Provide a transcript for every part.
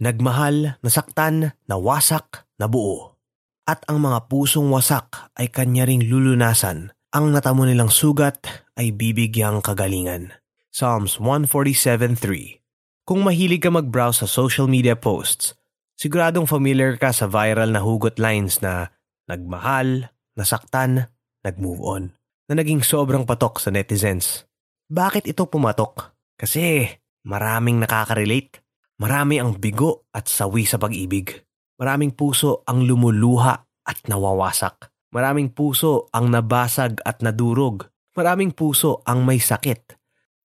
Nagmahal, nasaktan, nawasak, nabuo. At ang mga pusong wasak ay kanya ring lulunasan. Ang natamo nilang sugat ay bibigyang kagalingan. Psalms 147.3 Kung mahilig ka mag-browse sa social media posts, siguradong familiar ka sa viral na hugot lines na nagmahal, nasaktan, nag-move on, na naging sobrang patok sa netizens. Bakit ito pumatok? Kasi maraming nakaka-relate. Marami ang bigo at sawi sa pag-ibig. Maraming puso ang lumuluha at nawawasak. Maraming puso ang nabasag at nadurog. Maraming puso ang may sakit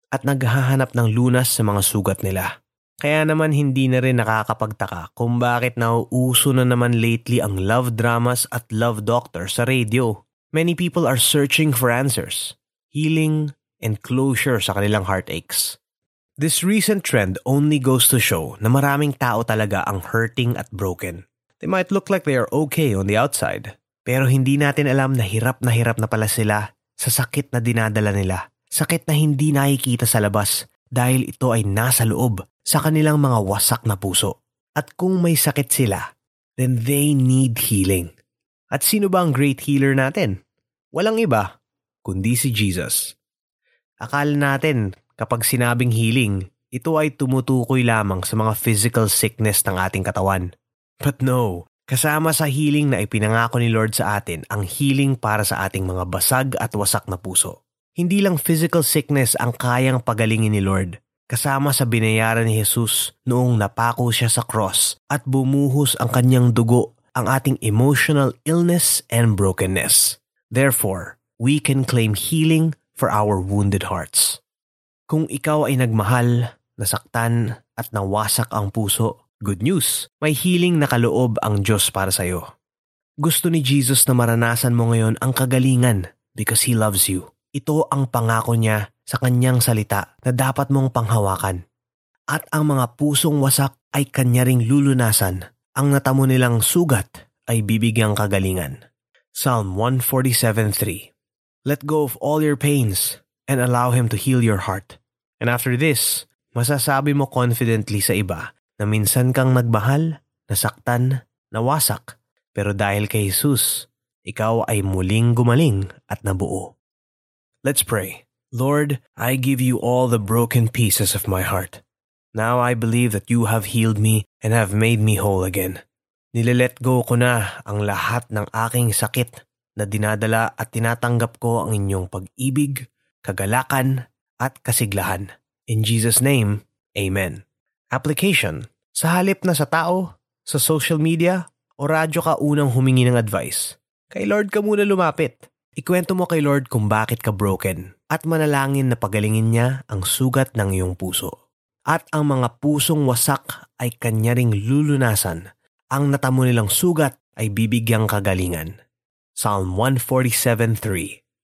at naghahanap ng lunas sa mga sugat nila. Kaya naman hindi na rin nakakapagtaka kung bakit nauuso na naman lately ang love dramas at love doctors sa radio. Many people are searching for answers, healing, and closure sa kanilang heartaches. This recent trend only goes to show na maraming tao talaga ang hurting at broken. They might look like they are okay on the outside, pero hindi natin alam na hirap na hirap na pala sila sa sakit na dinadala nila. Sakit na hindi nakikita sa labas dahil ito ay nasa loob sa kanilang mga wasak na puso. At kung may sakit sila, then they need healing. At sino ba ang great healer natin? Walang iba, kundi si Jesus. Akala natin kapag sinabing healing, ito ay tumutukoy lamang sa mga physical sickness ng ating katawan. But no, kasama sa healing na ipinangako ni Lord sa atin ang healing para sa ating mga basag at wasak na puso. Hindi lang physical sickness ang kayang pagalingin ni Lord. Kasama sa binayaran ni Jesus noong napako siya sa cross at bumuhos ang kanyang dugo ang ating emotional illness and brokenness. Therefore, we can claim healing for our wounded hearts. Kung ikaw ay nagmahal, nasaktan at nawasak ang puso, good news, may healing na kaloob ang Diyos para sa iyo. Gusto ni Jesus na maranasan mo ngayon ang kagalingan because He loves you. Ito ang pangako niya sa kanyang salita na dapat mong panghawakan. At ang mga pusong wasak ay kanya ring lulunasan. Ang natamo nilang sugat ay bibigyang kagalingan. Psalm 147.3 Let go of all your pains and allow Him to heal your heart. And after this, masasabi mo confidently sa iba na minsan kang nagmahal, nasaktan, nawasak, pero dahil kay Jesus, ikaw ay muling gumaling at nabuo. Let's pray. Lord, I give you all the broken pieces of my heart. Now I believe that you have healed me and have made me whole again. Nilelet go ko na ang lahat ng aking sakit na dinadala at tinatanggap ko ang inyong pag-ibig, kagalakan, at kasiglahan. In Jesus' name, Amen. Application. Sa halip na sa tao, sa social media, o radyo ka unang humingi ng advice, kay Lord ka muna lumapit. Ikwento mo kay Lord kung bakit ka broken at manalangin na pagalingin niya ang sugat ng iyong puso. At ang mga pusong wasak ay kanya ring lulunasan. Ang natamo nilang sugat ay bibigyang kagalingan. Psalm 147.3